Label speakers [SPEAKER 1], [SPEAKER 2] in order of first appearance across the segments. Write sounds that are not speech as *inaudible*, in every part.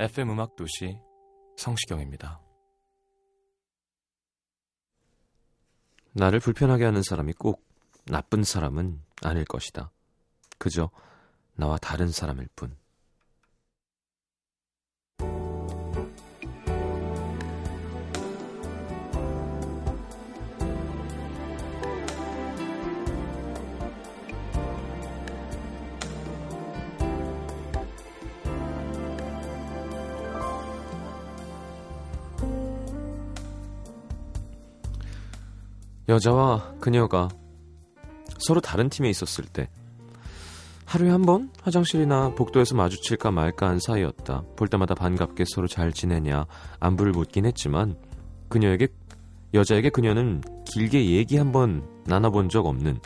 [SPEAKER 1] FM 음악 도시 성시경입니다. 나를 불편하게 하는 사람이 꼭 나쁜 사람은 아닐 것이다. 그저 나와 다른 사람일 뿐. 여자와 그녀가 서로 다른 팀에 있었을 때 하루에 한 번 화장실이나 복도에서 마주칠까 말까 한 사이였다. 볼 때마다 반갑게 서로 잘 지내냐 안부를 묻긴 했지만 그녀에게 여자에게 그녀는 길게 얘기 한 번 나눠본 적 없는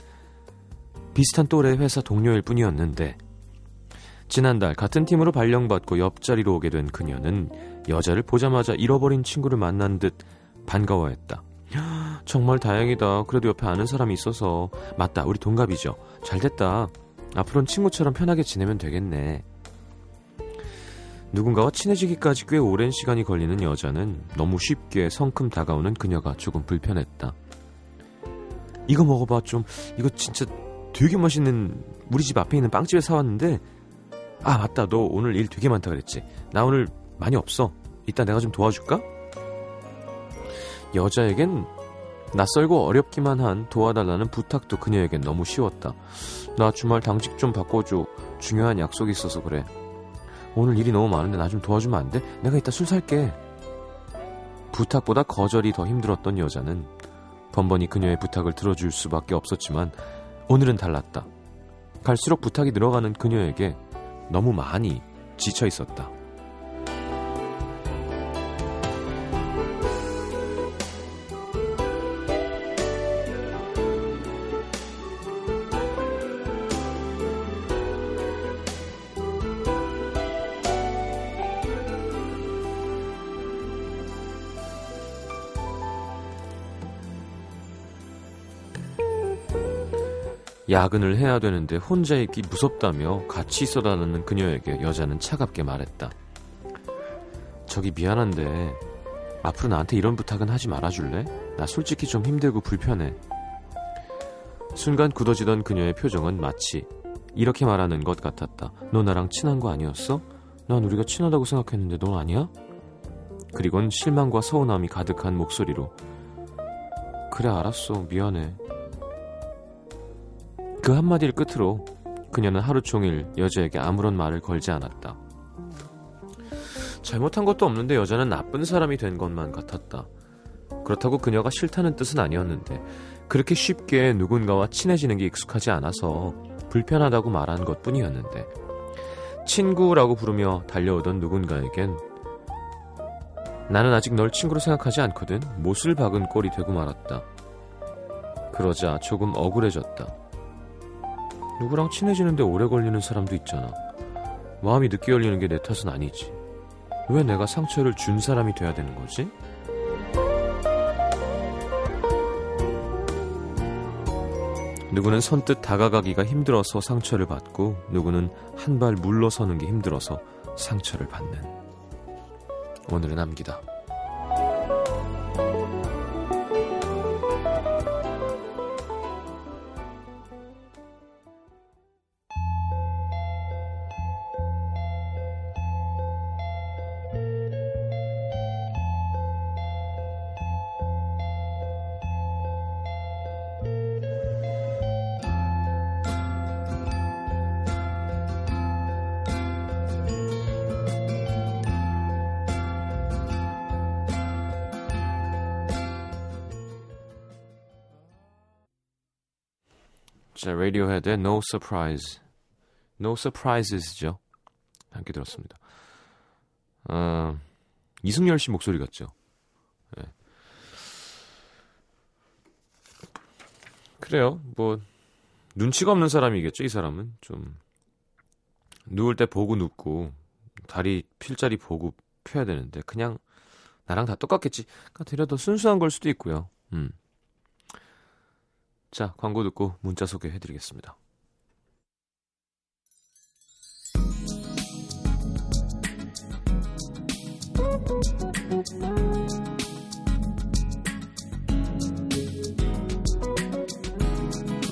[SPEAKER 1] 비슷한 또래 회사 동료일 뿐이었는데 지난달 같은 팀으로 발령받고 옆자리로 오게 된 그녀는 여자를 보자마자 잃어버린 친구를 만난 듯 반가워했다. 정말 다행이다. 그래도 옆에 아는 사람이 있어서. 맞다. 우리 동갑이죠. 잘 됐다. 앞으로는 친구처럼 편하게 지내면 되겠네. 누군가와 친해지기까지 꽤 오랜 시간이 걸리는 여자는 너무 쉽게 성큼 다가오는 그녀가 조금 불편했다. 이거 먹어봐. 좀, 이거 진짜 되게 맛있는 우리 집 앞에 있는 빵집에 사왔는데, 아, 맞다. 너 오늘 일 되게 많다 그랬지. 나 오늘 많이 없어. 이따 내가 좀 도와줄까? 여자에겐 낯설고 어렵기만 한 도와달라는 부탁도 그녀에겐 너무 쉬웠다. 나 주말 당직 좀 바꿔줘. 중요한 약속이 있어서 그래. 오늘 일이 너무 많은데 나 좀 도와주면 안 돼? 내가 이따 술 살게. 부탁보다 거절이 더 힘들었던 여자는 번번이 그녀의 부탁을 들어줄 수밖에 없었지만 오늘은 달랐다. 갈수록 부탁이 늘어가는 그녀에게 너무 많이 지쳐 있었다. 야근을 해야 되는데 혼자 있기 무섭다며 같이 있어달라는 그녀에게 여자는 차갑게 말했다. 저기 미안한데 앞으로 나한테 이런 부탁은 하지 말아줄래? 나 솔직히 좀 힘들고 불편해. 순간 굳어지던 그녀의 표정은 마치 이렇게 말하는 것 같았다. 너 나랑 친한 거 아니었어? 난 우리가 친하다고 생각했는데 넌 아니야? 그리곤 실망과 서운함이 가득한 목소리로 그래 알았어 미안해 그 한마디를 끝으로 그녀는 하루 종일 여자에게 아무런 말을 걸지 않았다. 잘못한 것도 없는데 여자는 나쁜 사람이 된 것만 같았다. 그렇다고 그녀가 싫다는 뜻은 아니었는데 그렇게 쉽게 누군가와 친해지는 게 익숙하지 않아서 불편하다고 말한 것 뿐이었는데 친구라고 부르며 달려오던 누군가에겐 나는 아직 널 친구로 생각하지 않거든 못을 박은 꼴이 되고 말았다. 그러자 조금 억울해졌다. 누구랑 친해지는데 오래 걸리는 사람도 있잖아. 마음이 늦게 열리는 게 내 탓은 아니지. 왜 내가 상처를 준 사람이 돼야 되는 거지? 누구는 선뜻 다가가기가 힘들어서 상처를 받고 누구는 한 발 물러서는 게 힘들어서 상처를 받는 오늘의 남기다. 라디오헤드의 No Surprise. No Surprises죠. 함께 들었습니다. 어, 이승열 씨 목소리 같죠? 네. 그래요. 뭐 눈치가 없는 사람이겠죠, 이 사람은. 좀 누울 때 보고 눕고 다리 필 자리 보고 펴야 되는데 그냥 나랑 다 똑같겠지. 그러니까 되려 더 순수한 걸 수도 있고요. 음. 자, 광고 듣고 문자 소개해 드리겠습니다.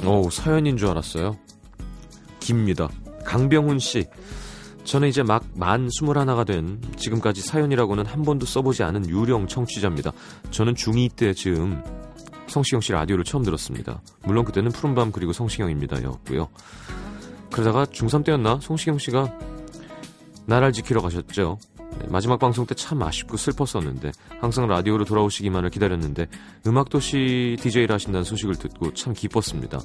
[SPEAKER 1] 오, 사연인 줄 알았어요. 깁니다. 강병훈 씨. 저는 이제 막 만 21가 된 지금까지 사연이라고는 한 번도 써보지 않은 유령 청취자입니다. 저는 중2 때 즈음 성시경 씨 라디오를 처음 들었습니다. 물론 그때는 푸른밤 그리고 성시경입니다. 였고요. 그러다가 중3 때였나 성시경 씨가 나를 지키러 가셨죠. 네, 마지막 방송 때 참 아쉽고 슬펐었는데 항상 라디오로 돌아오시기만을 기다렸는데 음악도시 DJ를 하신다는 소식을 듣고 참 기뻤습니다.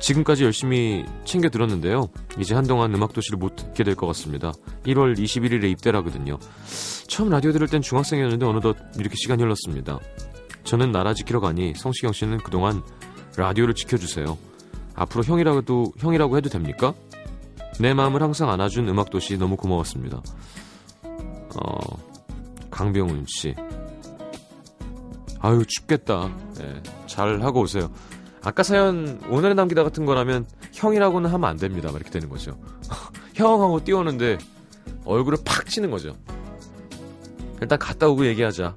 [SPEAKER 1] 지금까지 열심히 챙겨 들었는데요. 이제 한동안 음악도시를 못 듣게 될 것 같습니다. 1월 21일에 입대라거든요. 처음 라디오 들을 땐 중학생이었는데 어느덧 이렇게 시간이 흘렀습니다. 저는 나라 지키러 가니 성시경 씨는 그동안 라디오를 지켜주세요. 앞으로 형이라도 형이라고 해도 됩니까? 내 마음을 항상 안아준 음악도시 너무 고마웠습니다. 어, 강병훈 씨. 아유, 춥겠다. 네, 잘 하고 오세요. 아까 사연 오늘의 남기다 같은 거라면 형이라고는 하면 안 됩니다. 이렇게 되는 거죠. *laughs* 형하고 뛰어오는데 얼굴을 팍 치는 거죠. 일단 갔다 오고 얘기하자.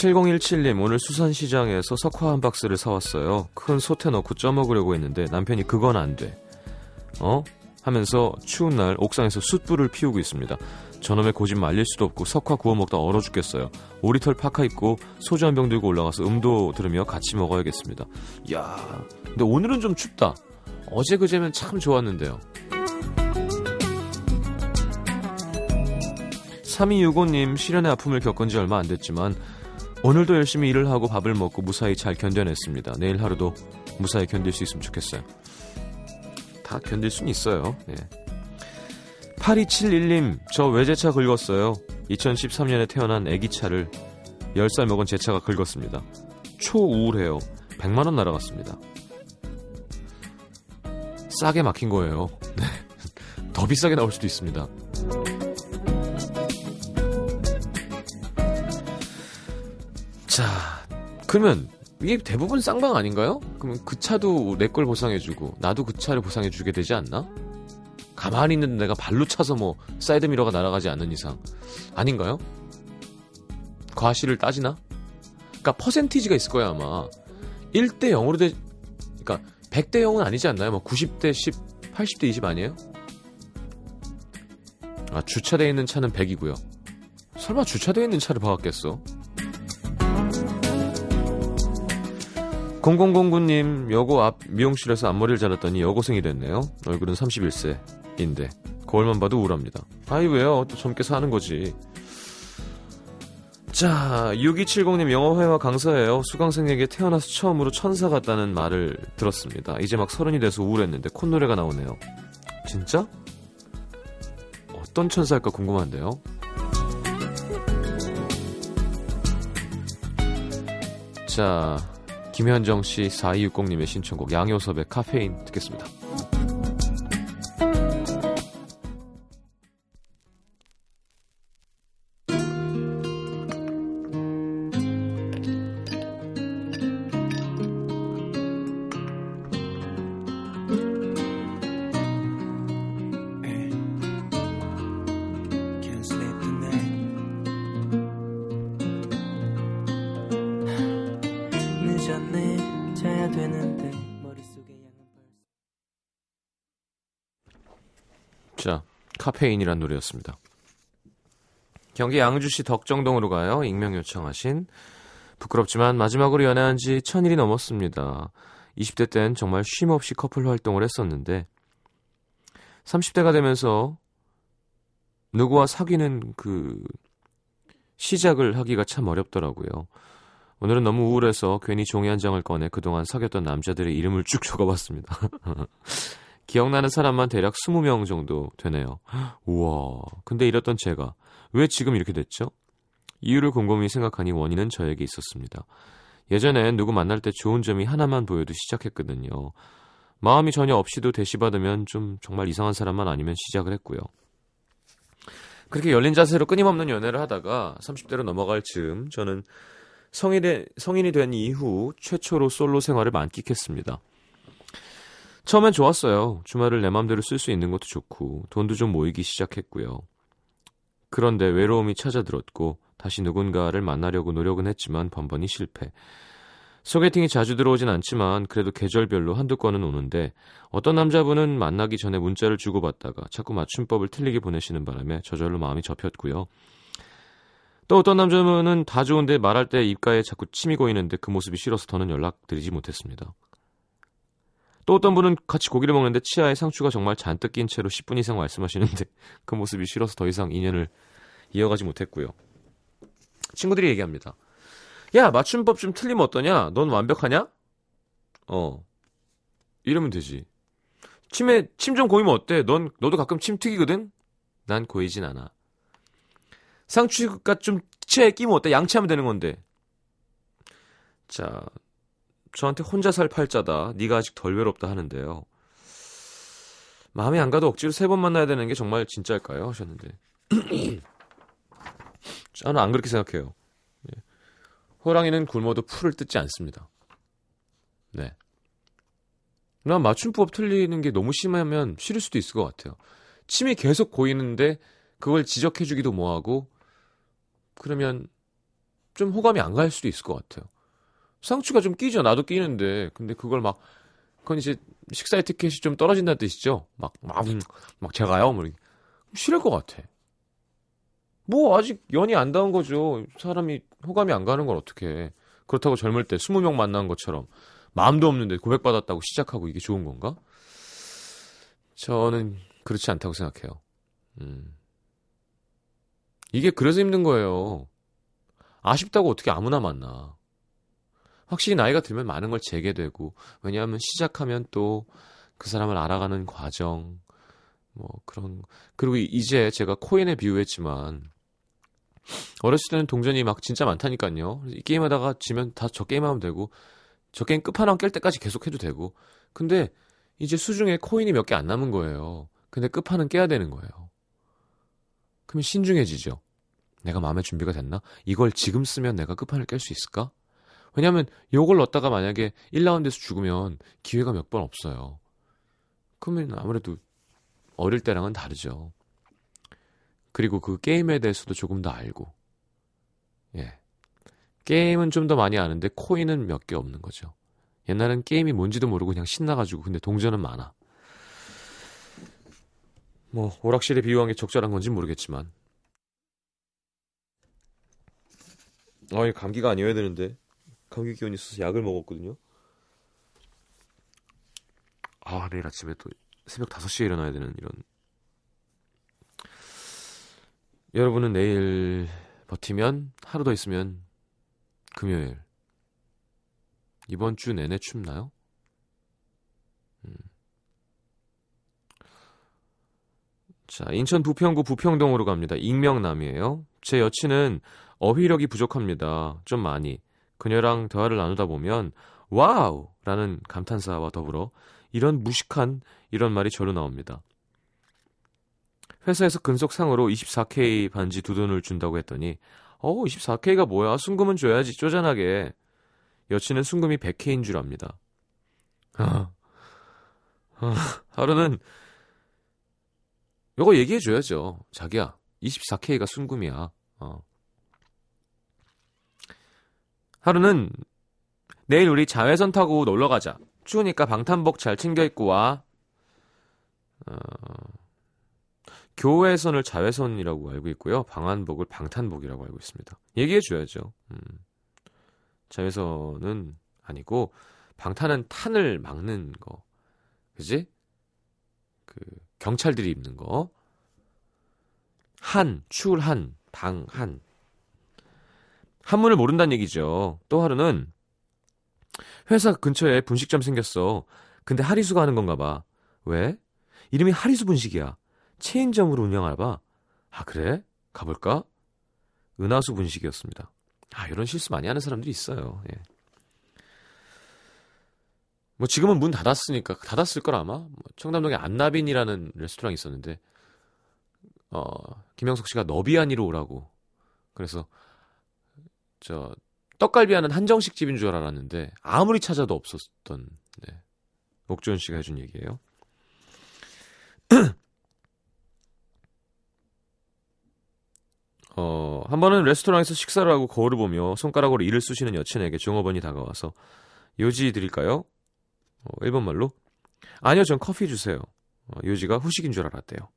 [SPEAKER 1] 7017님, 오늘 수산시장에서 석화 한 박스를 사왔어요. 큰 솥에 넣고 쪄먹으려고 했는데 남편이 그건 안 돼. 어? 하면서 추운 날 옥상에서 숯불을 피우고 있습니다. 저놈의 고집 말릴 수도 없고 석화 구워 먹다 얼어 죽겠어요. 오리털 파카 입고 소주 한 병 들고 올라가서 음도 들으며 같이 먹어야겠습니다. 야, 근데 오늘은 좀 춥다. 어제 그제면 참 좋았는데요. 3265님 실연의 아픔을 겪은 지 얼마 안 됐지만 오늘도 열심히 일을 하고 밥을 먹고 무사히 잘 견뎌냈습니다. 내일 하루도 무사히 견딜 수 있으면 좋겠어요. 다 견딜 수는 있어요. 네. 8271님, 저 외제차 긁었어요. 2013년에 태어난 애기차를 10살 먹은 제 차가 긁었습니다. 초우울해요. 100만원 날아갔습니다. 싸게 막힌 거예요. *laughs* 네. 더 비싸게 나올 수도 있습니다. 자, 그러면 이게 대부분 쌍방 아닌가요? 그러면 그 차도 내 걸 보상해주고 나도 그 차를 보상해주게 되지 않나? 가만히 있는 내가 발로 차서 뭐 사이드 미러가 날아가지 않는 이상 아닌가요? 과실을 따지나? 그러니까 퍼센티지가 있을 거야 아마 1대 0으로 돼 그러니까 100대 0은 아니지 않나요? 뭐 90대 10, 80대 20 아니에요? 아 주차돼 있는 차는 100이고요. 설마 주차돼 있는 차를 박았겠어? 0009님 여고 앞 미용실에서 앞머리를 잘랐더니 여고생이 됐네요. 얼굴은 31세인데 거울만 봐도 우울합니다. 아이 왜요? 또 젊게 사는 거지. 자 6270님 영어회화 강사예요. 수강생에게 태어나서 처음으로 천사 같다는 말을 들었습니다. 이제 막 서른이 돼서 우울했는데 콧노래가 나오네요. 진짜? 어떤 천사일까 궁금한데요. 자 김현정 씨 4260님의 신청곡 양효섭의 카페인 듣겠습니다. 자, 카페인이란 노래였습니다. 경기 양주시 덕정동으로 가요. 익명 요청하신 부끄럽지만 마지막으로 연애한 지 천일이 넘었습니다. 20대 땐 정말 쉼 없이 커플 활동을 했었는데 30대가 되면서 누구와 사귀는 그 시작을 하기가 참 어렵더라고요. 오늘은 너무 우울해서 괜히 종이 한 장을 꺼내 그동안 사귀었던 남자들의 이름을 쭉 적어봤습니다. *laughs* 기억나는 사람만 대략 20명 정도 되네요. *gasps* 우와. 근데 이랬던 제가 왜 지금 이렇게 됐죠? 이유를 곰곰이 생각하니 원인은 저에게 있었습니다. 예전엔 누구 만날 때 좋은 점이 하나만 보여도 시작했거든요. 마음이 전혀 없이도 대시받으면 좀 정말 이상한 사람만 아니면 시작을 했고요. 그렇게 열린 자세로 끊임없는 연애를 하다가 30대로 넘어갈 즈음 저는 성인이, 성인이 된 이후 최초로 솔로 생활을 만끽했습니다. 처음엔 좋았어요. 주말을 내 맘대로 쓸 수 있는 것도 좋고 돈도 좀 모이기 시작했고요. 그런데 외로움이 찾아들었고 다시 누군가를 만나려고 노력은 했지만 번번이 실패. 소개팅이 자주 들어오진 않지만 그래도 계절별로 한두 건은 오는데 어떤 남자분은 만나기 전에 문자를 주고받다가 자꾸 맞춤법을 틀리게 보내시는 바람에 저절로 마음이 접혔고요. 또 어떤 남자분은 다 좋은데 말할 때 입가에 자꾸 침이 고이는데 그 모습이 싫어서 더는 연락드리지 못했습니다. 또 어떤 분은 같이 고기를 먹는데 치아에 상추가 정말 잔뜩 낀 채로 10분 이상 말씀하시는데 *laughs* 그 모습이 싫어서 더 이상 인연을 이어가지 못했고요. 친구들이 얘기합니다. 야, 맞춤법 좀 틀리면 어떠냐? 넌 완벽하냐? 어. 이러면 되지. 침에, 침 좀 고이면 어때? 넌, 너도 가끔 침 튀기거든? 난 고이진 않아. 상추가 좀 치아에 끼면 어때? 양치하면 되는 건데. 자, 저한테 혼자 살 팔자다. 네가 아직 덜 외롭다 하는데요. 마음이 안 가도 억지로 세 번 만나야 되는 게 정말 진짜일까요? 하셨는데. *clears throat* 저는 안 그렇게 생각해요. 호랑이는 굶어도 풀을 뜯지 않습니다. 네. 난 맞춤법 틀리는 게 너무 심하면 싫을 수도 있을 것 같아요. 침이 계속 고이는데 그걸 지적해주기도 뭐하고 그러면 좀 호감이 안 갈 수도 있을 것 같아요. 상추가 좀 끼죠. 나도 끼는데 근데 그걸 막 그건 이제 식사 에티켓이 좀 떨어진다는 뜻이죠. 막 막 막 제가요, 뭐 싫을 것 같아. 뭐 아직 연이 안 닿은 거죠. 사람이 호감이 안 가는 걸 어떻게 해. 그렇다고 젊을 때 20명 만난 것처럼 마음도 없는데 고백받았다고 시작하고 이게 좋은 건가? 저는 그렇지 않다고 생각해요. 음. 이게 그래서 힘든 거예요. 아쉽다고 어떻게 아무나 만나. 확실히 나이가 들면 많은 걸 재게 되고, 왜냐하면 시작하면 또 그 사람을 알아가는 과정, 뭐 그런, 그리고 이제 제가 코인에 비유했지만, 어렸을 때는 동전이 막 진짜 많다니까요. 이 게임하다가 지면 다 저 게임하면 되고 저 게임 끝판왕 깰 때까지 계속 해도 되고. 근데 이제 수중에 코인이 몇 개 안 남은 거예요. 근데 끝판은 깨야 되는 거예요. 그러면 신중해지죠. 내가 마음의 준비가 됐나? 이걸 지금 쓰면 내가 끝판을 깰 수 있을까? 왜냐면 요걸 넣었다가 만약에 1라운드에서 죽으면 기회가 몇 번 없어요. 그러면 아무래도 어릴 때랑은 다르죠. 그리고 그 게임에 대해서도 조금 더 알고. 예. 게임은 좀 더 많이 아는데 코인은 몇 개 없는 거죠. 옛날엔 게임이 뭔지도 모르고 그냥 신나가지고 근데 동전은 많아. 뭐 오락실에 비유한 게 적절한 건지 모르겠지만. 아, 이 감기가 아니어야 되는데 감기 기운이 있어서 약을 먹었거든요. 아, 내일 아침에 또 새벽 5시에 일어나야 되는 이런 여러분은 내일 버티면 하루 더 있으면 금요일 이번 주 내내 춥나요? 음. 자, 인천 부평구 부평동으로 갑니다. 익명남이에요. 제 여친은 어휘력이 부족합니다. 좀 많이. 그녀랑 대화를 나누다 보면 와우! 라는 감탄사와 더불어 이런 무식한 이런 말이 절로 나옵니다. 회사에서 근속상으로 24K 반지 두 돈을 준다고 했더니 어 24K가 뭐야 순금은 줘야지 쪼잔하게 여친은 순금이 100K인 줄 압니다. 아, 아, 하루는 이거 얘기해줘야죠. 자기야 24K가 순금이야. 어. 하루는 내일 우리 자외선 타고 놀러 가자. 추우니까 방탄복 잘 챙겨 입고 와. 어, 교외선을 자외선이라고 알고 있고요. 방한복을 방탄복이라고 알고 있습니다. 얘기해 줘야죠. 음. 자외선은 아니고 방탄은 탄을 막는 거. 그지? 그 경찰들이 입는 거. 한, 추울 한, 방, 한. 한문을 모른다는 얘기죠. 또 하루는 회사 근처에 분식점 생겼어. 근데 하리수가 하는 건가 봐. 왜? 이름이 하리수 분식이야. 체인점으로 운영하봐. 아, 그래? 가볼까? 은하수 분식이었습니다. 아, 이런 실수 많이 하는 사람들이 있어요. 예. 뭐 지금은 문 닫았으니까 닫았을 걸 아마 뭐 청담동에 안나빈이라는 레스토랑이 있었는데 어 김영석 씨가 너비아니로 오라고 그래서 저 떡갈비 하는 한정식 집인 줄 알았는데 아무리 찾아도 없었던 네. 옥주현 씨가 해준 얘기예요. *clears throat* 어, 한 번은 레스토랑에서 식사를 하고 거울을 보며 손가락으로 이를 쑤시는 여친에게 종업원이 다가와서 요지 드릴까요? 어, 일본 말로 아니요, 전 커피 주세요. 어, 요지가 후식인 줄 알았대요.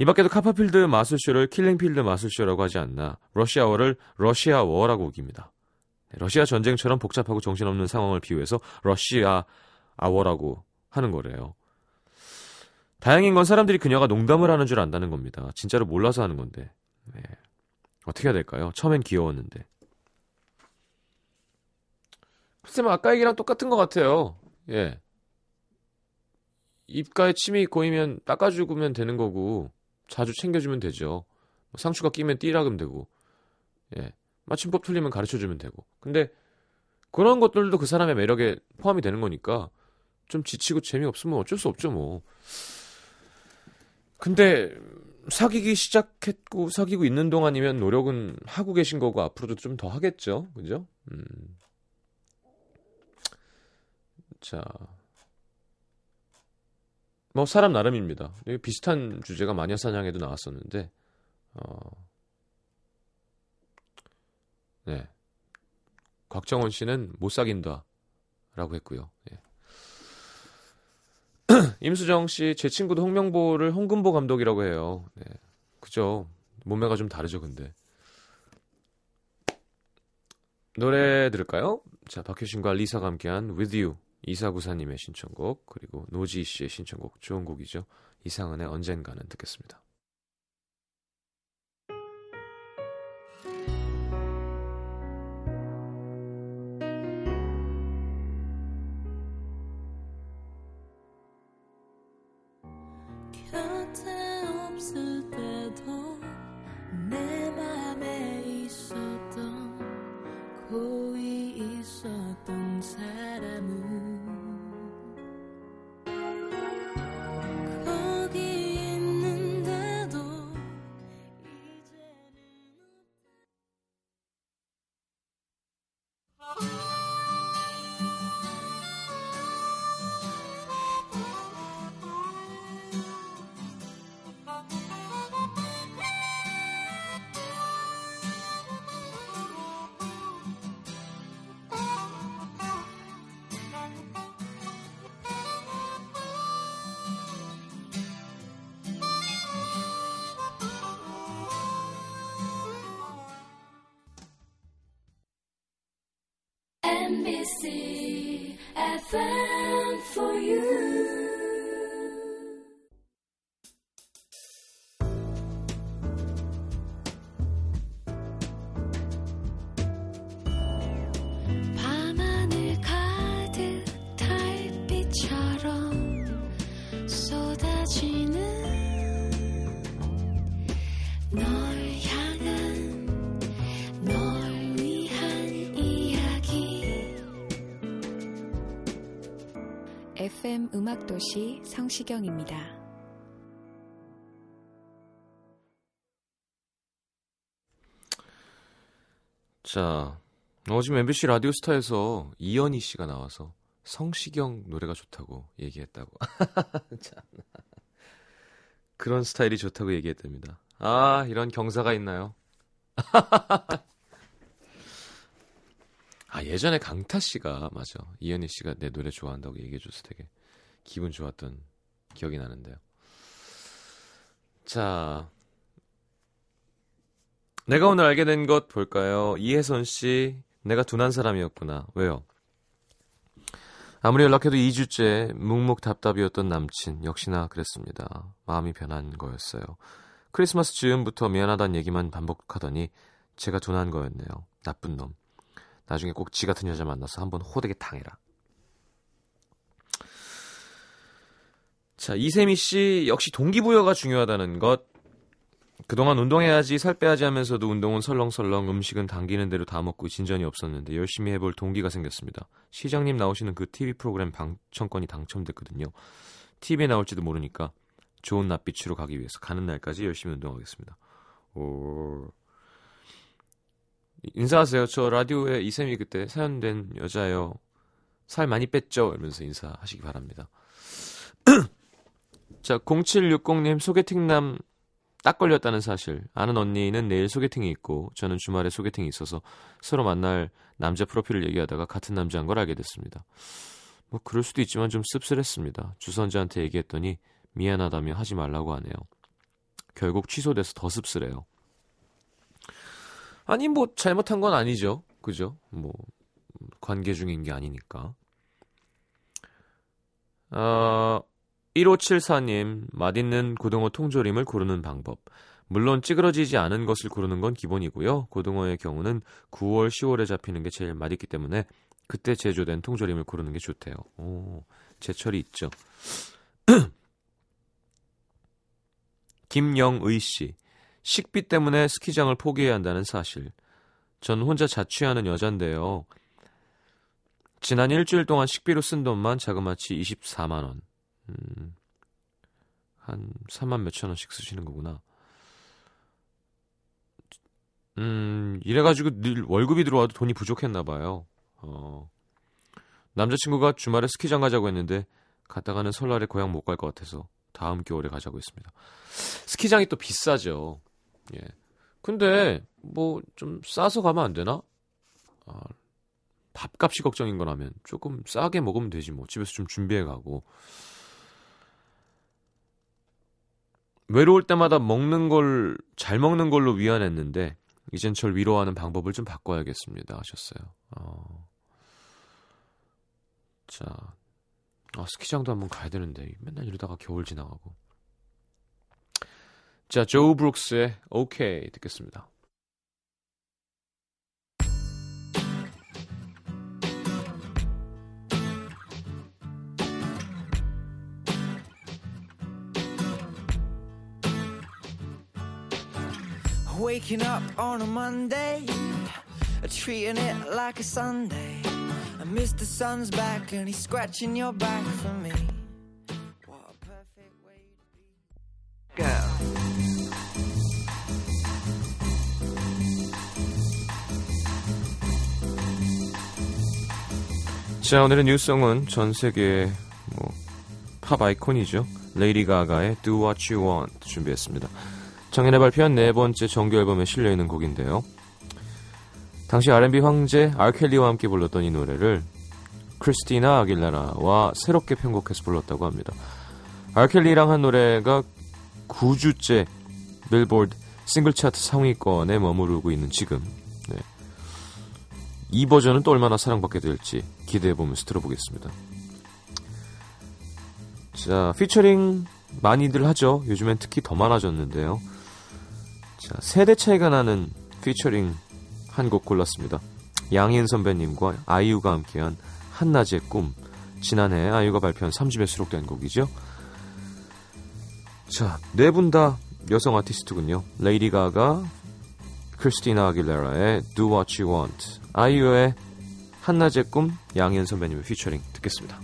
[SPEAKER 1] 이 밖에도 카퍼필드 마술쇼를 킬링필드 마술쇼라고 하지 않나 러시아워를 러시아 war라고 우깁니다. 네, 러시아 전쟁처럼 복잡하고 정신없는 상황을 비유해서 러시아 아워라고 하는 거래요. 다행인 건 사람들이 그녀가 농담을 하는 줄 안다는 겁니다. 진짜로 몰라서 하는 건데. 네. 어떻게 해야 될까요? 처음엔 귀여웠는데. 글쎄, 뭐, 아까 얘기랑 똑같은 것 같아요. 예. 입가에 침이 고이면 닦아주면 되는 거고, 자주 챙겨주면 되죠. 뭐 상추가 끼면 띠라금 되고, 예. 맞춤법 틀리면 가르쳐 주면 되고. 근데, 그런 것들도 그 사람의 매력에 포함이 되는 거니까, 좀 지치고 재미없으면 어쩔 수 없죠, 뭐. 근데, 사귀기 시작했고 사귀고 있는 동안이면 노력은 하고 계신 거고 앞으로도 좀 더 하겠죠. 그죠? 음. 자. 뭐 사람 나름입니다. 비슷한 주제가 마녀사냥에도 나왔었는데 어. 네. 곽정원 씨는 못 사귄다라고 했고요. 예. *clears throat* 임수정 씨, 제 친구도 홍명보를 홍금보 감독이라고 해요. 네. 그죠. 몸매가 좀 다르죠, 근데. 노래 들을까요? 자, 박효신과 리사가 함께한 With You. 이사구사님의 신청곡, 그리고 노지 씨의 신청곡, 좋은 곡이죠. 이상은의 언젠가는 듣겠습니다. NBC FM for you. 음악도시 성시경입니다. 자, 어, 지금 MBC 라디오스타에서 이연희 씨가 나와서 성시경 노래가 좋다고 얘기했다고. *laughs* 그런 스타일이 좋다고 얘기했답니다. 아, 이런 경사가 있나요? *laughs* 아, 예전에 강타 씨가, 맞아. 이연희 씨가 내 노래 좋아한다고 얘기해줘서 되게 기분 좋았던 기억이 나는데요. 자, 내가 오늘 알게 된 것 볼까요? 이혜선 씨, 내가 둔한 사람이었구나. 왜요? 아무리 연락해도 2주째 묵묵답답이었던 남친 역시나 그랬습니다. 마음이 변한 거였어요. 크리스마스 즈음부터 미안하다는 얘기만 반복하더니 제가 둔한 거였네요. 나쁜 놈. 나중에 꼭 지 같은 여자 만나서 한번 호되게 당해라. 자, 이세미 씨 역시 동기부여가 중요하다는 것. 그동안 운동해야지 살 빼야지 하면서도 운동은 설렁설렁 음식은 당기는 대로 다 먹고 진전이 없었는데 열심히 해볼 동기가 생겼습니다. 시장님 나오시는 그 TV 프로그램 방청권이 당첨됐거든요. TV에 나올지도 모르니까 좋은 낯빛으로 가기 위해서 가는 날까지 열심히 운동하겠습니다. 오. 인사하세요. 저 라디오에 이쌤이 그때 사연된 여자예요. 살 많이 뺐죠? 이러면서 인사하시기 바랍니다. *clears throat* 자, 0760님 소개팅남 딱 걸렸다는 사실. 아는 언니는 내일 소개팅이 있고 저는 주말에 소개팅이 있어서 서로 만날 남자 프로필을 얘기하다가 같은 남자인 걸 알게 됐습니다. 뭐 그럴 수도 있지만 좀 씁쓸했습니다. 주선자한테 얘기했더니 미안하다며 하지 말라고 하네요. 결국 취소돼서 더 씁쓸해요. 아니 뭐 잘못한 건 아니죠. 그죠? 뭐 관계 중인 게 아니니까. 어, 1574님, 맛있는 고등어 통조림을 고르는 방법. 물론 찌그러지지 않은 것을 고르는 건 기본이고요. 고등어의 경우는 9월, 10월에 잡히는 게 제일 맛있기 때문에 그때 제조된 통조림을 고르는 게 좋대요. 오, 제철이 있죠. *clears throat* 김영의 씨. 식비 때문에 스키장을 포기해야 한다는 사실. 전 혼자 자취하는 여잔데요. 지난 일주일 동안 식비로 쓴 돈만 자그마치 24만 원. 음, 한 3만 몇천 원씩 쓰시는 거구나. 음, 이래가지고 늘 월급이 들어와도 돈이 부족했나 봐요. 어, 남자친구가 주말에 스키장 가자고 했는데 갔다가는 설날에 고향 못 갈 것 같아서 다음 겨울에 가자고 했습니다. 스키장이 또 비싸죠. 예. 근데 뭐 좀 싸서 가면 안 되나? 아, 밥값이 걱정인 거라면 조금 싸게 먹으면 되지 뭐 집에서 좀 준비해 가고 외로울 때마다 먹는 걸 잘 먹는 걸로 위안했는데 이젠 절 위로하는 방법을 좀 바꿔야겠습니다 하셨어요. 어. 자, 아, 스키장도 한번 가야 되는데 맨날 이러다가 겨울 지나가고. 자, 조 브룩스의 오케이 듣겠습니다.
[SPEAKER 2] Waking up on a Monday, treating it like a Sunday. And Mr. Sun's back and he's scratching your back for me. What a perfect way to be. Girl.
[SPEAKER 1] 자, 오늘의 뉴스송은 전 세계의 뭐, 팝 아이콘이죠. 레이디 가가의 Do What You Want 준비했습니다. 작년에 발표한 네 번째 정규 앨범에 실려 있는 곡인데요. 당시 R&B 황제 알켈리와 함께 불렀던 이 노래를 크리스티나 아길라라와 새롭게 편곡해서 불렀다고 합니다. 알켈리랑 한 노래가 9주째 빌보드 싱글 차트 상위권에 머무르고 있는 지금 네. 이 버전은 또 얼마나 사랑받게 될지 기대해보면서 들어보겠습니다. 자, 피처링 많이들 하죠. 요즘엔 특히 더 많아졌는데요. 자, 세대 차이가 나는 피처링 한 곡 골랐습니다. 양희은 선배님과 아이유가 함께한 한낮의 꿈. 지난해 아이유가 발표한 3집에 수록된 곡이죠. 자, 네 분 다 여성 아티스트군요. 레이디 가가, 크리스티나 아길레라의 Do What You Want, 아이유의 한낮의 꿈, 양희은 선배님의 피처링 듣겠습니다.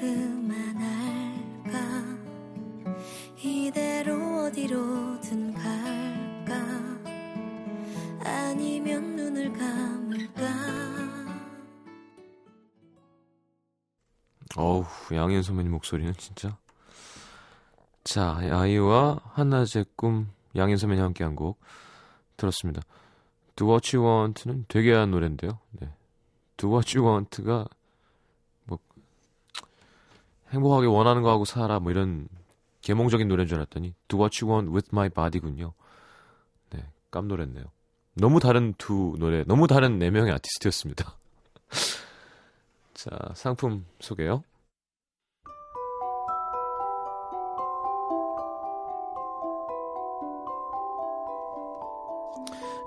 [SPEAKER 3] 그만할까? 이대로 어디로든 갈까? 아니면 눈을 감을까?
[SPEAKER 1] 어우 양현 선배님 목소리는 진짜. 자 아이와 한낮의 꿈 양현 선배님 함께한 곡 들었습니다. Do What You Want는 되게 한 노래인데요. 네. Do What You Want가 행복하게 원하는 거 하고 살아 뭐 이런 계몽적인 노래인 줄 알았더니 Do What You Want With My Body군요. 네, 깜놀했네요. 너무 다른 두 노래, 너무 다른 네 명의 아티스트였습니다. *laughs* 자, 상품 소개요.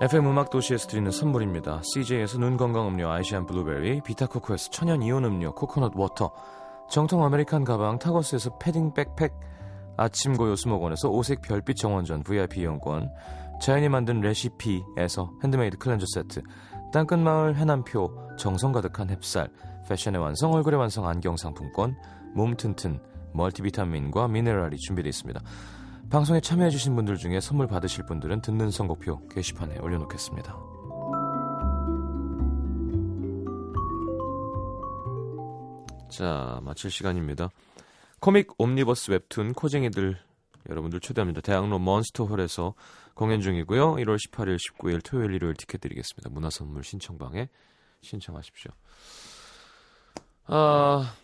[SPEAKER 1] FM 음악 도시에서 드리는 선물입니다. CJ에서 눈 건강 음료 아이시안 블루베리, 비타코코에서 천연 이온 음료 코코넛 워터, 정통 아메리칸 가방 타거스에서 패딩 백팩, 아침고요수목원에서 오색 별빛 정원전 VIP 이용권, 자연이 만든 레시피에서 핸드메이드 클렌저 세트, 땅끝마을 해남표 정성 가득한 햅쌀, 패션의 완성 얼굴의 완성 안경 상품권, 몸 튼튼 멀티비타민과 미네랄이 준비되어 있습니다. 방송에 참여해주신 분들 중에 선물 받으실 분들은 듣는 선곡표 게시판에 올려놓겠습니다. 자, 마칠 시간입니다. 코믹 옴니버스 웹툰 코쟁이들 여러분들 초대합니다. 대학로 몬스터홀에서 공연 중이고요. 1월 18일, 19일 토요일, 일요일 티켓 드리겠습니다. 문화선물 신청방에 신청하십시오. 아,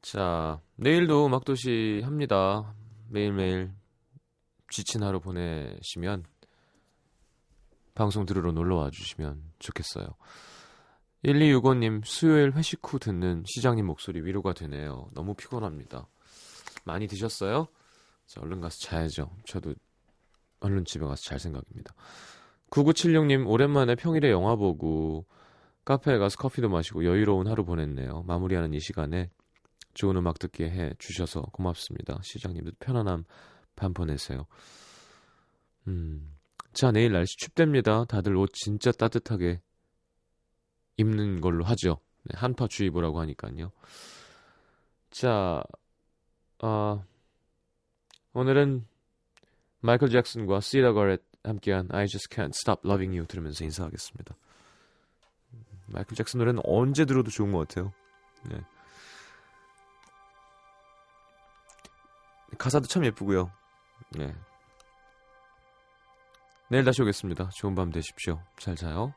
[SPEAKER 1] 자, 내일도 음악도시 합니다. 매일매일 지친 하루 보내시면 방송 들으러 놀러 와 주시면 좋겠어요. 1265님, 수요일 회식 후 듣는 시장님 목소리 위로가 되네요. 너무 피곤합니다. 많이 드셨어요? 자, 얼른 가서 자야죠. 저도 얼른 집에 가서 잘 생각입니다. 9976님, 오랜만에 평일에 영화 보고 카페에 가서 커피도 마시고 여유로운 하루 보냈네요. 마무리하는 이 시간에 좋은 음악 듣게 해 주셔서 고맙습니다. 시장님도 편안함 밤 보내세요. 음. 자, 내일 날씨 춥답니다. 다들 옷 진짜 따뜻하게 입는 걸로 하죠. 네, 한파 주의보라고 하니까요. 자, 어, 오늘은 마이클 잭슨과 시라 거렛 함께한 I Just Can't Stop Loving You 들으면서 인사하겠습니다. 마이클 잭슨 노래는 언제 들어도 좋은 것 같아요. 네. 가사도 참 예쁘고요. 네. 내일 다시 오겠습니다. 좋은 밤 되십시오. 잘 자요.